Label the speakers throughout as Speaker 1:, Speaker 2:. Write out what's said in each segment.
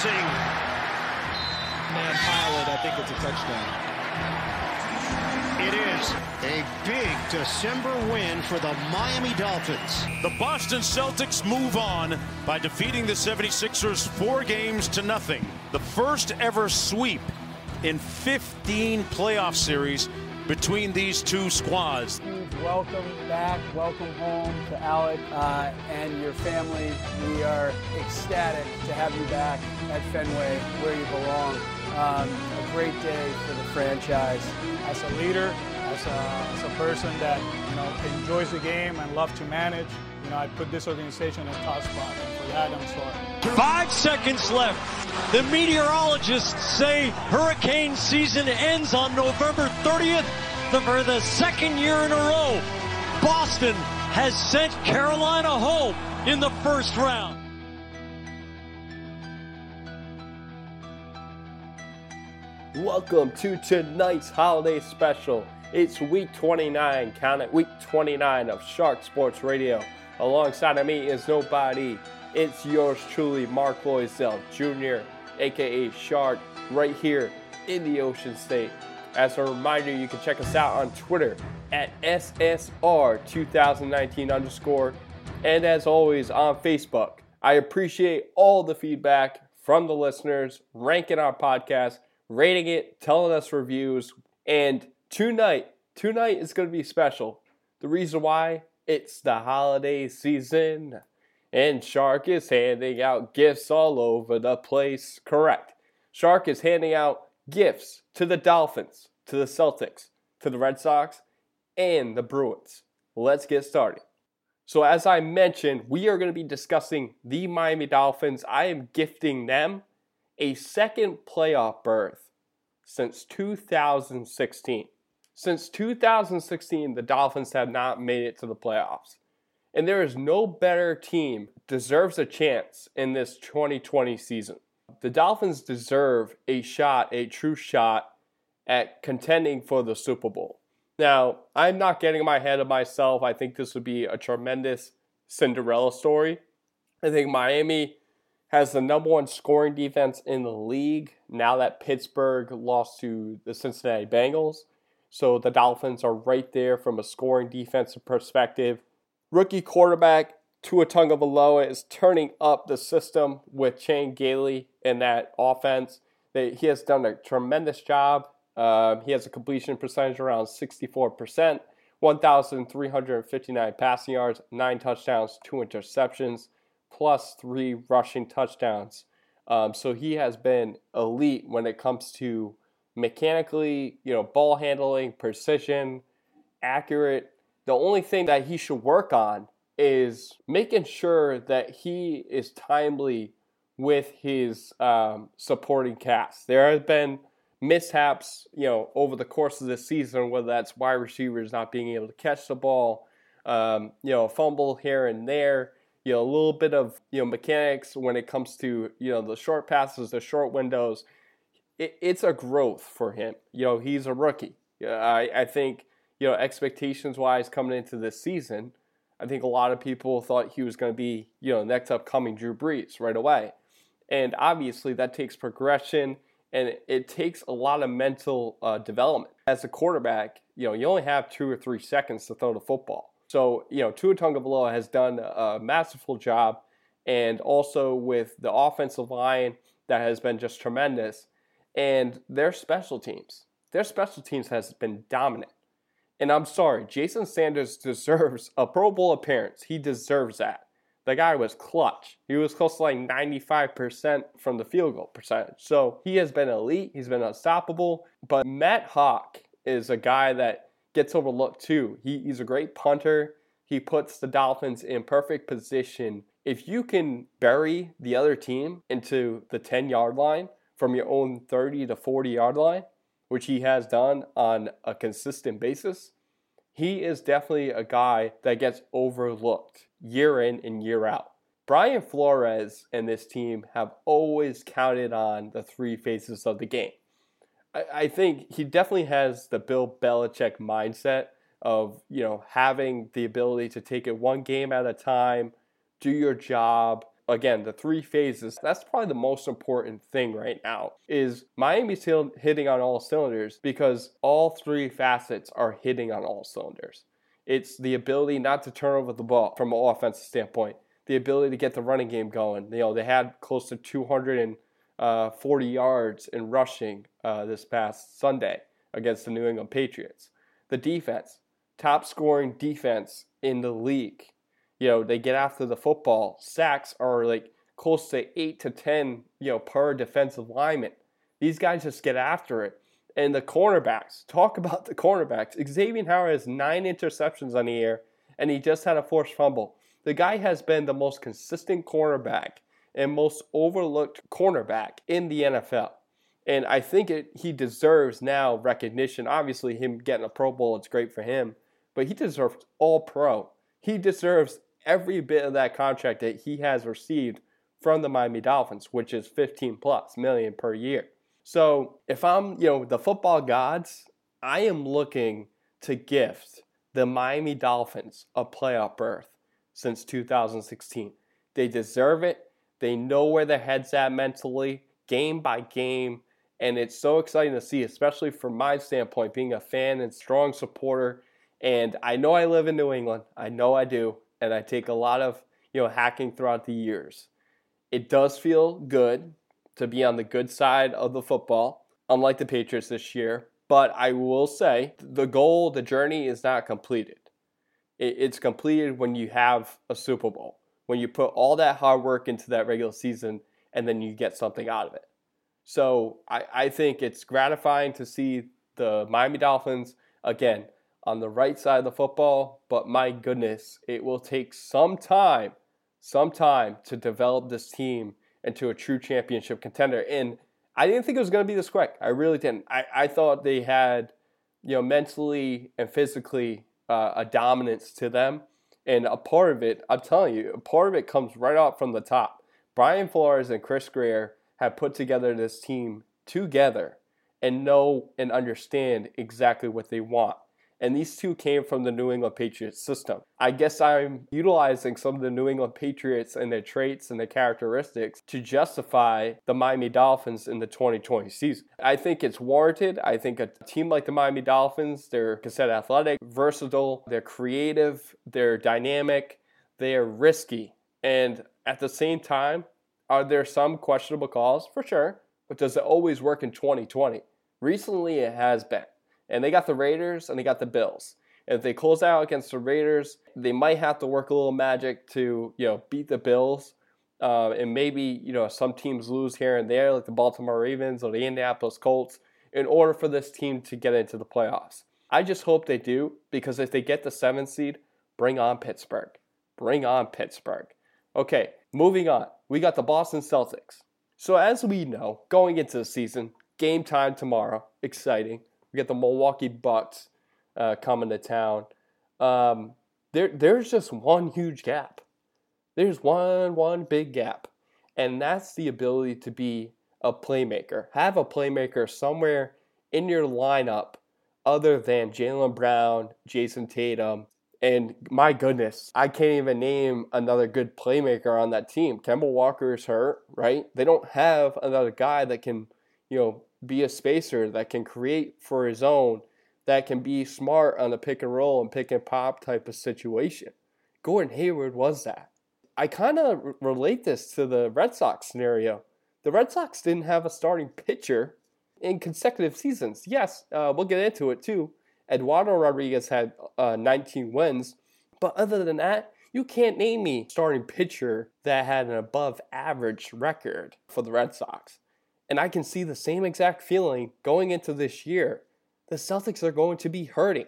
Speaker 1: closing.
Speaker 2: Man pilot, I think it's a touchdown.
Speaker 1: It is a big December win for the Miami Dolphins.
Speaker 3: The Boston Celtics move on by defeating the 76ers four games to nothing. The first ever sweep in 15 playoff series between these two squads.
Speaker 4: Welcome back, welcome home to Alec uh, and your family. We are ecstatic to have you back at Fenway where you belong. Um, a great day for the franchise.
Speaker 5: As a leader, as a, as a person that you know enjoys the game and loves to manage, you know I put this organization in a tough spot, for that I'm sorry.
Speaker 6: Five seconds left. The meteorologists say hurricane season ends on November 30th. For the second year in a row, Boston has sent Carolina home in the first round.
Speaker 7: Welcome to tonight's holiday special. It's week 29, count it, week 29 of Shark Sports Radio. Alongside of me is nobody. It's yours truly, Mark Loisel Jr., aka Shark, right here in the Ocean State. As a reminder, you can check us out on Twitter at SSR2019 underscore, and as always on Facebook. I appreciate all the feedback from the listeners, ranking our podcast, rating it, telling us reviews, and tonight, tonight is going to be special. The reason why it's the holiday season, and Shark is handing out gifts all over the place. Correct. Shark is handing out gifts to the Dolphins, to the Celtics, to the Red Sox, and the Bruins. Let's get started. So, as I mentioned, we are going to be discussing the Miami Dolphins. I am gifting them a second playoff berth since 2016. Since 2016, the Dolphins have not made it to the playoffs. And there is no better team deserves a chance in this 2020 season. The Dolphins deserve a shot, a true shot at contending for the Super Bowl. Now, I'm not getting my head of myself. I think this would be a tremendous Cinderella story. I think Miami has the number one scoring defense in the league now that Pittsburgh lost to the Cincinnati Bengals. So the Dolphins are right there from a scoring defensive perspective. Rookie quarterback Tua Tagovailoa is turning up the system with Chan Gailey in that offense. He has done a tremendous job. Uh, he has a completion percentage around 64%, 1,359 passing yards, nine touchdowns, two interceptions, plus three rushing touchdowns. Um, so he has been elite when it comes to mechanically, you know, ball handling, precision, accurate. The only thing that he should work on is making sure that he is timely with his um, supporting cast. There have been mishaps, you know, over the course of the season, whether that's wide receivers not being able to catch the ball, um, you know, a fumble here and there, you know, a little bit of you know mechanics when it comes to you know the short passes, the short windows. It, it's a growth for him. You know, he's a rookie. I, I think you know expectations wise coming into this season I think a lot of people thought he was going to be, you know, next upcoming Drew Brees right away. And obviously that takes progression and it takes a lot of mental uh, development. As a quarterback, you know, you only have two or three seconds to throw the football. So, you know, Tua Tagovailoa has done a masterful job, and also with the offensive line that has been just tremendous, and their special teams. Their special teams has been dominant. And I'm sorry, Jason Sanders deserves a Pro Bowl appearance. He deserves that. The guy was clutch. He was close to like 95% from the field goal percentage. So he has been elite. He's been unstoppable. But Matt Haack is a guy that gets overlooked too. He, he's a great punter. He puts the Dolphins in perfect position. If you can bury the other team into the 10 yard line from your own 30 to 40 yard line, which he has done on a consistent basis, he is definitely a guy that gets overlooked year in and year out. Brian Flores and this team have always counted on the three phases of the game. I, think he definitely has the Bill Belichick mindset of you know having the ability to take it one game at a time, do your job, again, the three phases, that's probably the most important thing right now is Miami's hitting on all cylinders because all three facets are hitting on all cylinders. It's the ability not to turn over the ball from an offensive standpoint, the ability to get the running game going. You know, they had close to 240 uh, yards in rushing uh, this past Sunday against the New England Patriots. The defense, top scoring defense in the league. You know, they get after the football. Sacks are like close to eight to ten, you know, per defensive lineman. These guys just get after it. And the cornerbacks, talk about the cornerbacks. Xavier Howard has nine interceptions on the year, and he just had a forced fumble. The guy has been the most consistent cornerback and most overlooked cornerback in the NFL. And I think it, he deserves now recognition. Obviously, him getting a Pro Bowl, it's great for him, but he deserves all pro. He deserves every bit of that contract that he has received from the Miami Dolphins, which is 15 plus million per year. So if I'm, you know, the football gods, I am looking to gift the Miami Dolphins a playoff berth since 2016. They deserve it. They know where their head's at mentally, game by game. And it's so exciting to see, especially from my standpoint, being a fan and strong supporter. And I know I live in New England. I know I do. And I take a lot of, you know, hacking throughout the years. It does feel good to be on the good side of the football, unlike the Patriots this year. But I will say the goal, the journey is not completed. It's completed when you have a Super Bowl, when you put all that hard work into that regular season and then you get something out of it. So I, I think it's gratifying to see the Miami Dolphins, again, on the right side of the football, but my goodness, it will take some time, some time to develop this team into a true championship contender. And I didn't think it was going to be this quick. I really didn't. I, I thought they had, you know, mentally and physically uh, a dominance to them. And a part of it, I'm telling you, a part of it comes right out from the top. Brian Flores and Chris Grier have put together this team together and know and understand exactly what they want and these two came from the New England Patriots system. I guess I'm utilizing some of the New England Patriots and their traits and their characteristics to justify the Miami Dolphins in the 2020 season. I think it's warranted. I think a team like the Miami Dolphins, they're cassette athletic, versatile, they're creative, they're dynamic, they're risky. And at the same time, are there some questionable calls? For sure. But does it always work in 2020? Recently, it has been. And they got the Raiders and they got the Bills. And if they close out against the Raiders, they might have to work a little magic to, you know, beat the Bills. Uh, and maybe, you know, some teams lose here and there, like the Baltimore Ravens or the Indianapolis Colts, in order for this team to get into the playoffs. I just hope they do, because if they get the seventh seed, bring on Pittsburgh. Bring on Pittsburgh. Okay, moving on. We got the Boston Celtics. So, as we know, going into the season, game time tomorrow, exciting. We got the Milwaukee Bucks uh, coming to town. Um, there, there's just one huge gap. There's one, one big gap, and that's the ability to be a playmaker. Have a playmaker somewhere in your lineup other than Jaylen Brown, Jayson Tatum, and my goodness, I can't even name another good playmaker on that team. Kemba Walker is hurt, right? They don't have another guy that can, you know, be a spacer that can create for his own, that can be smart on a pick and roll and pick and pop type of situation. Gordon Hayward was that. I kind of relate this to the Red Sox scenario. The Red Sox didn't have a starting pitcher in consecutive seasons. Yes, uh, we'll get into it too. Eduardo Rodriguez had uh, 19 wins, but other than that, you can't name me starting pitcher that had an above average record for the Red Sox. And I can see the same exact feeling going into this year. The Celtics are going to be hurting.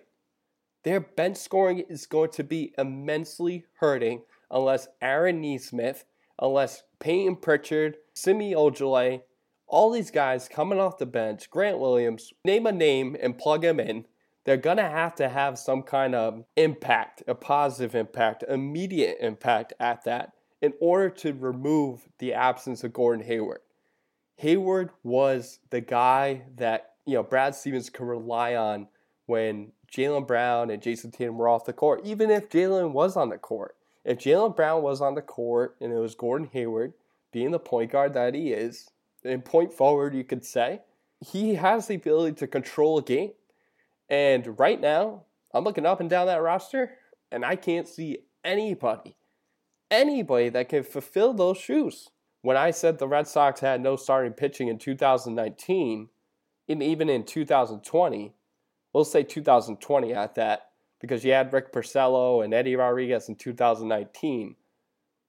Speaker 7: Their bench scoring is going to be immensely hurting unless Aaron Nesmith, unless Payton Pritchard, Semi Ojeleye, all these guys coming off the bench, Grant Williams, name a name and plug them in. They're going to have to have some kind of impact, a positive impact, immediate impact at that in order to remove the absence of Gordon Hayward. Hayward was the guy that you know Brad Stevens could rely on when Jaylen Brown and Jayson Tatum were off the court. Even if Jaylen was on the court, If Jaylen Brown was on the court and it was Gordon Hayward being the point guard that he is, and point forward, you could say, he has the ability to control a game. And right now, I'm looking up and down that roster, and I can't see anybody, anybody that can fulfill those shoes. When I said the Red Sox had no starting pitching in 2019, and even in 2020, we'll say 2020 at that, because you had Rick Porcello and Eddie Rodriguez in 2019.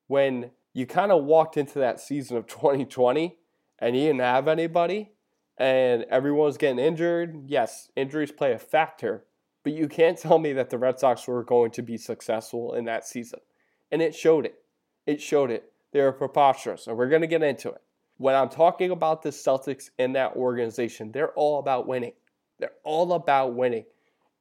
Speaker 7: When you kind of walked into that season of 2020 and you didn't have anybody, and everyone was getting injured, yes, injuries play a factor, but you can't tell me that the Red Sox were going to be successful in that season. And it showed it. It showed it. They were preposterous, and we're going to get into it. When I'm talking about the Celtics and that organization, they're all about winning. They're all about winning.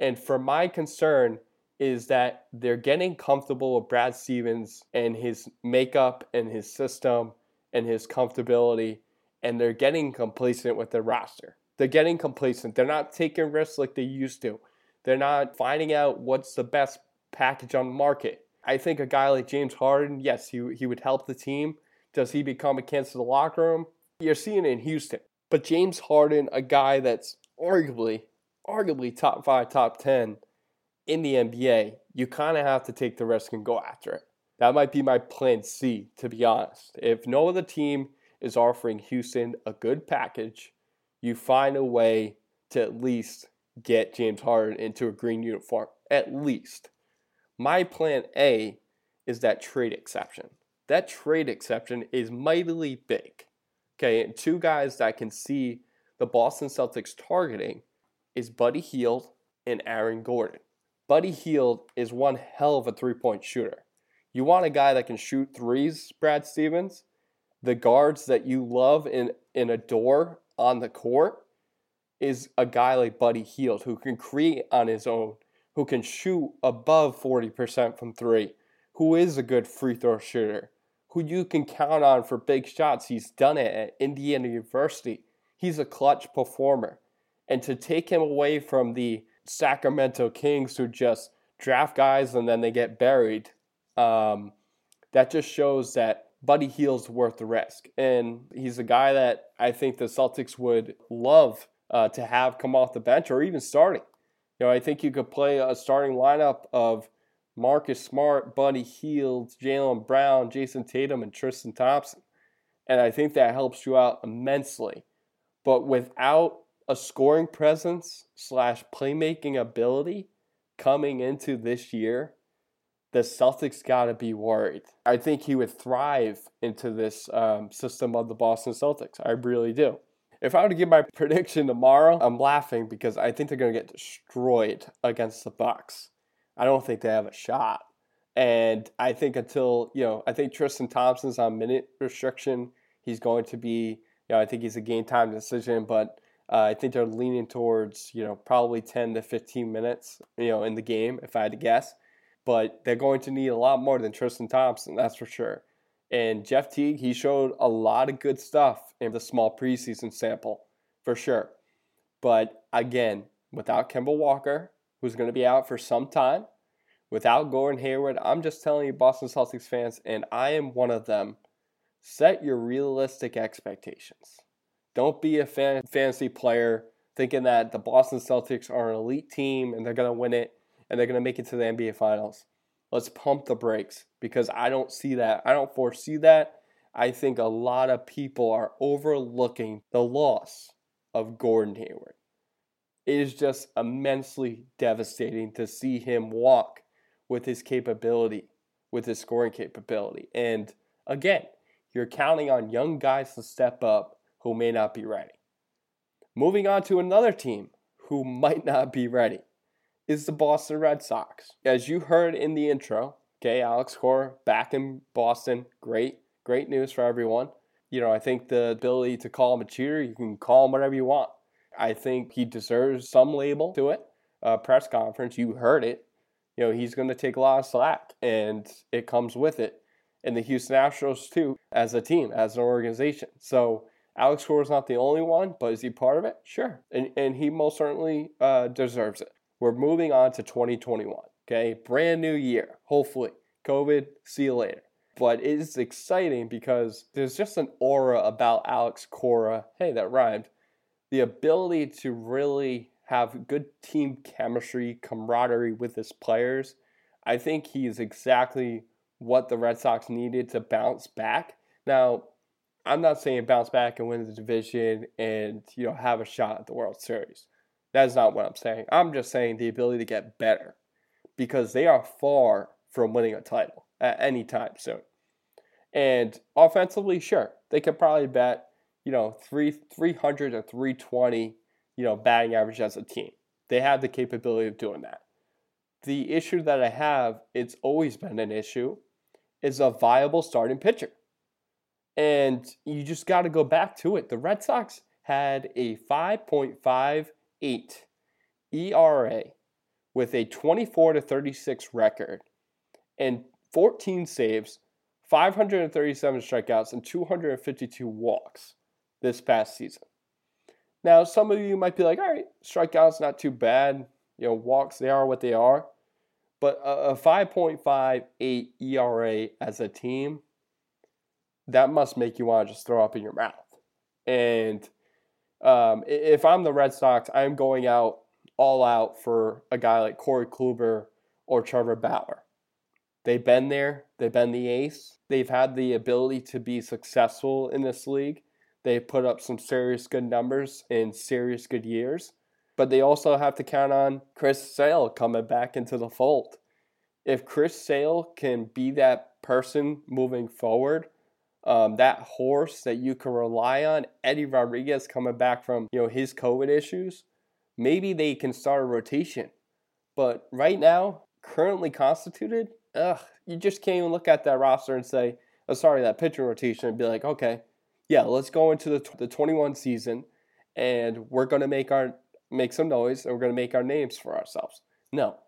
Speaker 7: And for my concern is that they're getting comfortable with Brad Stevens and his makeup and his system and his comfortability, and they're getting complacent with their roster. They're getting complacent. They're not taking risks like they used to. They're not finding out what's the best package on the market. I think a guy like James Harden, yes, he, he would help the team. Does he become a cancer to the locker room? You're seeing it in Houston. But James Harden, a guy that's arguably, arguably top five, top 10 in the NBA, you kind of have to take the risk and go after it. That might be my plan C, to be honest. If no other team is offering Houston a good package, you find a way to at least get James Harden into a green uniform. At least. My plan A is that trade exception. That trade exception is mightily big. Okay, and two guys that can see the Boston Celtics targeting is Buddy Hield and Aaron Gordon. Buddy Hield is one hell of a three point shooter. You want a guy that can shoot threes, Brad Stevens? The guards that you love and, and adore on the court is a guy like Buddy Hield who can create on his own, who can shoot above 40% from three, who is a good free throw shooter, who you can count on for big shots. He's done it at Indiana University. He's a clutch performer. And to take him away from the Sacramento Kings who just draft guys and then they get buried, um, that just shows that Buddy Hield's worth the risk. And he's a guy that I think the Celtics would love uh, to have come off the bench or even starting. You know, I think you could play a starting lineup of Marcus Smart, Buddy Hield, Jaylen Brown, Jayson Tatum, and Tristan Thompson. And I think that helps you out immensely. But without a scoring presence slash playmaking ability coming into this year, the Celtics got to be worried. I think he would thrive into this um, system of the Boston Celtics. I really do. If I were to give my prediction tomorrow, I'm laughing because I think they're going to get destroyed against the Bucks. I don't think they have a shot. And I think until, you know, I think Tristan Thompson's on minute restriction. He's going to be, you know, I think he's a game time decision, but uh, I think they're leaning towards, you know, probably 10 to 15 minutes, you know, in the game, if I had to guess. But they're going to need a lot more than Tristan Thompson, that's for sure. And Jeff Teague, he showed a lot of good stuff in the small preseason sample, for sure. But again, without Kemba Walker, who's going to be out for some time, without Gordon Hayward, I'm just telling you, Boston Celtics fans, and I am one of them, set your realistic expectations. Don't be a fan- fantasy player thinking that the Boston Celtics are an elite team and they're going to win it and they're going to make it to the NBA Finals. Let's pump the brakes because I don't see that. I don't foresee that. I think a lot of people are overlooking the loss of Gordon Hayward. It is just immensely devastating to see him walk with his capability, with his scoring capability. And again, you're counting on young guys to step up who may not be ready. Moving on to another team who might not be ready is the Boston Red Sox. As you heard in the intro, okay, Alex Cora back in Boston. Great, great news for everyone. You know, I think the ability to call him a cheater, you can call him whatever you want. I think he deserves some label to it. Uh, press conference, you heard it. You know, he's going to take a lot of slack, and it comes with it. And the Houston Astros, too, as a team, as an organization. So, Alex Cora is not the only one, but is he part of it? Sure. And, and he most certainly uh, deserves it. We're moving on to 2021. Okay, brand new year, hopefully. COVID, see you later. But it is exciting because there's just an aura about Alex Cora. Hey, that rhymed. The ability to really have good team chemistry, camaraderie with his players. I think he is exactly what the Red Sox needed to bounce back. Now, I'm not saying bounce back and win the division and you know have a shot at the World Series. That's not what I'm saying. I'm just saying the ability to get better because they are far from winning a title at any time soon. And offensively, sure, they could probably bet, you know, three 300 or 320, you know, batting average as a team. They have the capability of doing that. The issue that I have, it's always been an issue, is a viable starting pitcher. And you just got to go back to it. The Red Sox had a 5.58 ERA with a 24 to 36 record and 14 saves, 537 strikeouts, and 252 walks this past season. Now, some of you might be like, all right, strikeouts not too bad. You know, walks, they are what they are. But a 5.58 ERA as a team, that must make you want to just throw up in your mouth. And um, if I'm the Red Sox, I'm going out all out for a guy like Corey Kluber or Trevor Bauer. They've been there, they've been the ace, they've had the ability to be successful in this league. They put up some serious good numbers in serious good years, but they also have to count on Chris Sale coming back into the fold. If Chris Sale can be that person moving forward, um, that horse that you can rely on, Eddie Rodriguez coming back from you know his COVID issues, maybe they can start a rotation. But right now, currently constituted, ugh, you just can't even look at that roster and say, oh, sorry, that pitching rotation and be like, okay, yeah, let's go into the, the 21 season and we're going to make our make some noise and we're going to make our names for ourselves. No,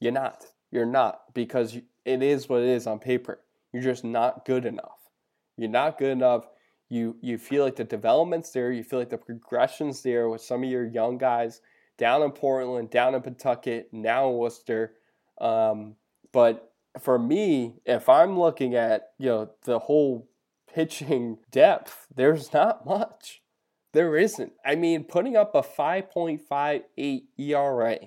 Speaker 7: you're not. You're not because it is what it is on paper. You're just not good enough. You're not good enough. You you feel like the development's there. You feel like the progression's there with some of your young guys down in Portland, down in Pawtucket, now in Worcester. Um, but for me, if I'm looking at you know the whole pitching depth, there's not much. There isn't. I mean, putting up a 5.58 ERA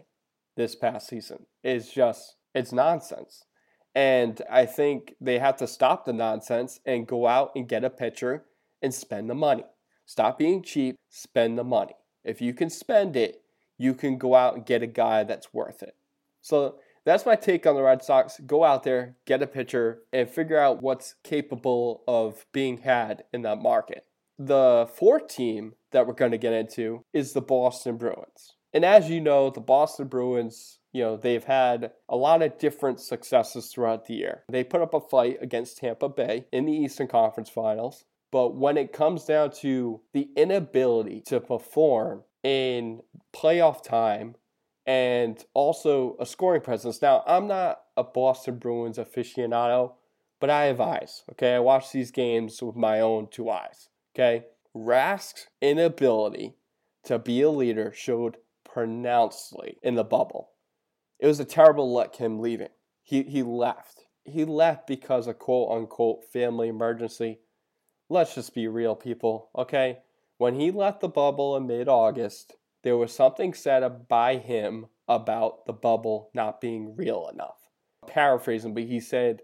Speaker 7: this past season is just it's nonsense. And I think they have to stop the nonsense and go out and get a pitcher and spend the money. Stop being cheap, spend the money. If you can spend it, you can go out and get a guy that's worth it. So that's my take on the Red Sox. Go out there, get a pitcher, and figure out what's capable of being had in that market. The fourth team that we're going to get into is the Boston Bruins. And as you know, the Boston Bruins, you know, they've had a lot of different successes throughout the year. They put up a fight against Tampa Bay in the Eastern Conference Finals. But when it comes down to the inability to perform in playoff time and also a scoring presence. Now, I'm not a Boston Bruins aficionado, but I have eyes. Okay, I watch these games with my own two eyes. Okay, Rask's inability to be a leader showed pronouncedly in the bubble. It was a terrible look him leaving. He he left. He left because of quote unquote family emergency. Let's just be real, people. Okay, when he left the bubble in mid August, there was something said by him about the bubble not being real enough. Paraphrasing, but he said,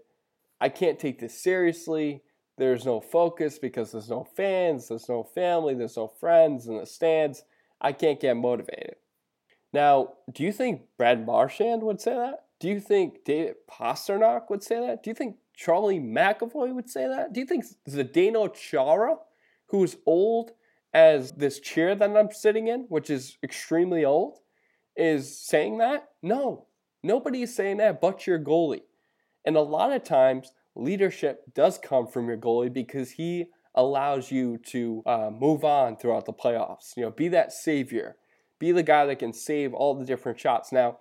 Speaker 7: I can't take this seriously. There's no focus because there's no fans, there's no family, there's no friends in the stands. I can't get motivated. Now, do you think Brad Marchand would say that? Do you think David Pastrnak would say that? Do you think Charlie McAvoy would say that? Do you think Zdeno Chara, who's old as this chair that I'm sitting in, which is extremely old, is saying that? No, nobody is saying that but your goalie. And a lot of times, leadership does come from your goalie because he allows you to uh, move on throughout the playoffs. You know, be that savior, be the guy that can save all the different shots. Now,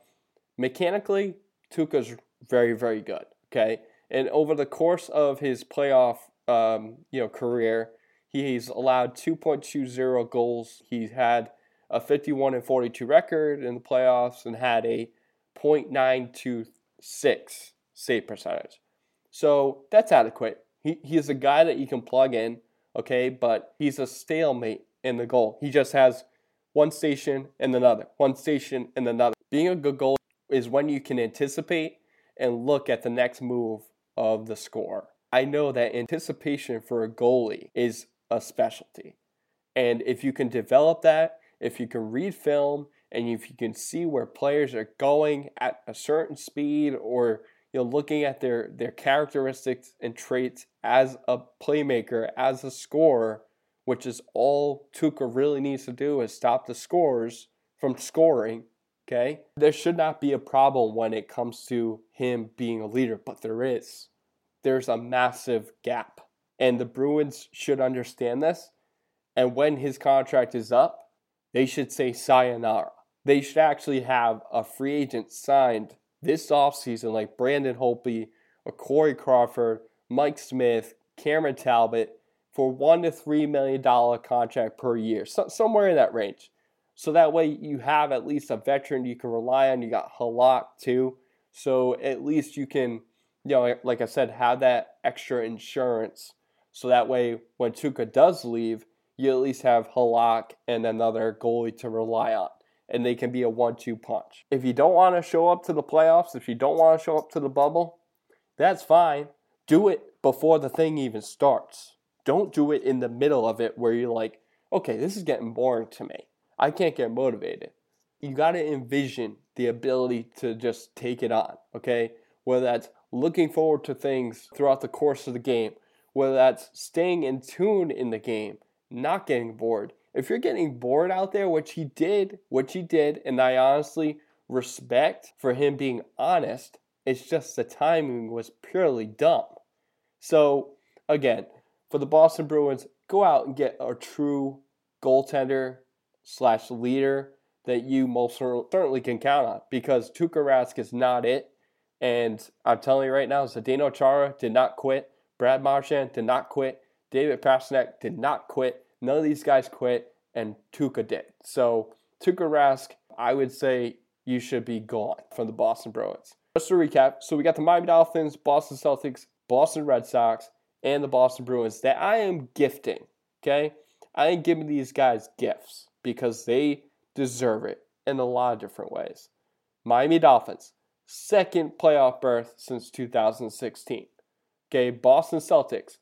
Speaker 7: mechanically, Tuukka's very, very good. Okay, and over the course of his playoff, um, you know, career, He's allowed 2.20 goals. He's had a 51 and 42 record in the playoffs and had a .926 save percentage. So that's adequate. He, he is a guy that you can plug in, okay, but he's a stalemate in the goal. He just has one station and another, one station and another. Being a good goalie is when you can anticipate and look at the next move of the score. I know that anticipation for a goalie is a specialty. And if you can develop that, if you can read film, and if you can see where players are going at a certain speed or you know looking at their their characteristics and traits as a playmaker, as a scorer, which is all Tuukka really needs to do is stop the scores from scoring. Okay, there should not be a problem when it comes to him being a leader, but there is. There's a massive gap, and the Bruins should understand this. And when his contract is up, they should say sayonara. They should actually have a free agent signed this offseason, like Brandon Holtby or Corey Crawford, Mike Smith, Cameron Talbot, for one to three million dollar contract per year, so, somewhere in that range. So that way you have at least a veteran you can rely on. You got Halak too, so at least you can, you know, like I said, have that extra insurance. So that way when Tuukka does leave, you at least have Halak and another goalie to rely on. And they can be a one two punch. If you don't want to show up to the playoffs, if you don't want to show up to the bubble, that's fine. Do it before the thing even starts. Don't do it in the middle of it where you're like, okay, this is getting boring to me. I can't get motivated. You got to envision the ability to just take it on, okay? Whether that's looking forward to things throughout the course of the game, whether that's staying in tune in the game, not getting bored. If you're getting bored out there, which he did, which he did, and I honestly respect for him being honest, it's just the timing was purely dumb. So, again, for the Boston Bruins, go out and get a true goaltender slash leader that you most certainly can count on because Tuukka Rask is not it. And I'm telling you right now, Zdeno Chara did not quit. Brad Marchand did not quit. David Pastrnak did not quit. None of these guys quit, and Tuukka did. So Tuukka Rask, I would say you should be gone from the Boston Bruins. Just to recap, so we got the Miami Dolphins, Boston Celtics, Boston Red Sox, and the Boston Bruins that I am gifting. Okay, I am giving these guys gifts because they deserve it in a lot of different ways. Miami Dolphins, second playoff berth since 2016. Okay, Boston Celtics,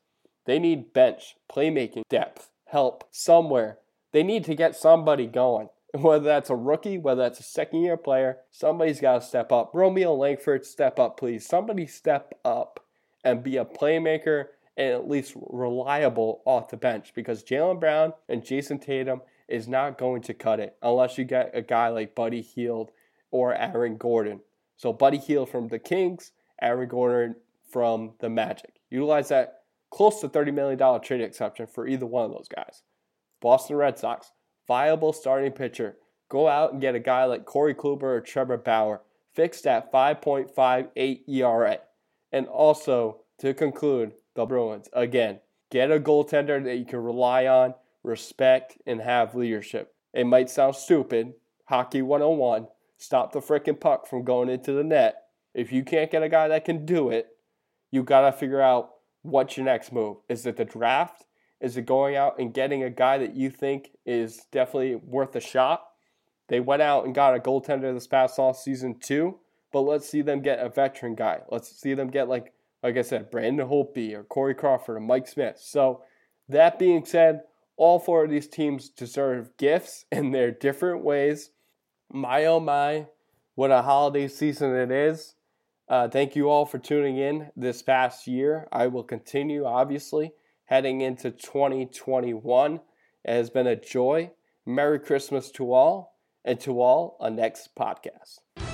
Speaker 7: they need bench, playmaking depth, help somewhere. They need to get somebody going. Whether that's a rookie, whether that's a second year player, somebody's got to step up. Romeo Langford, step up, please. Somebody step up and be a playmaker and at least reliable off the bench because Jaylen Brown and Jayson Tatum is not going to cut it unless you get a guy like Buddy Hield or Aaron Gordon. So Buddy Hield from the Kings, Aaron Gordon from the Magic. Utilize that close to $30 million trade exception for either one of those guys. Boston Red Sox, viable starting pitcher. Go out and get a guy like Corey Kluber or Trevor Bauer, fixed at 5.58 ERA. And also, to conclude, the Bruins, again, get a goaltender that you can rely on, respect, and have leadership. It might sound stupid, hockey 101, stop the freaking puck from going into the net. If you can't get a guy that can do it, you got to figure out what's your next move? Is it the draft? Is it going out and getting a guy that you think is definitely worth a shot? They went out and got a goaltender this past off season too, but let's see them get a veteran guy. Let's see them get like like I said, Brandon Holtby or Corey Crawford or Mike Smith. So that being said, all four of these teams deserve gifts in their different ways. My oh my, what a holiday season it is. Uh, thank you all for tuning in this past year. I will continue, obviously, heading into 2021. It has been a joy. Merry Christmas to all, and to all, a next podcast.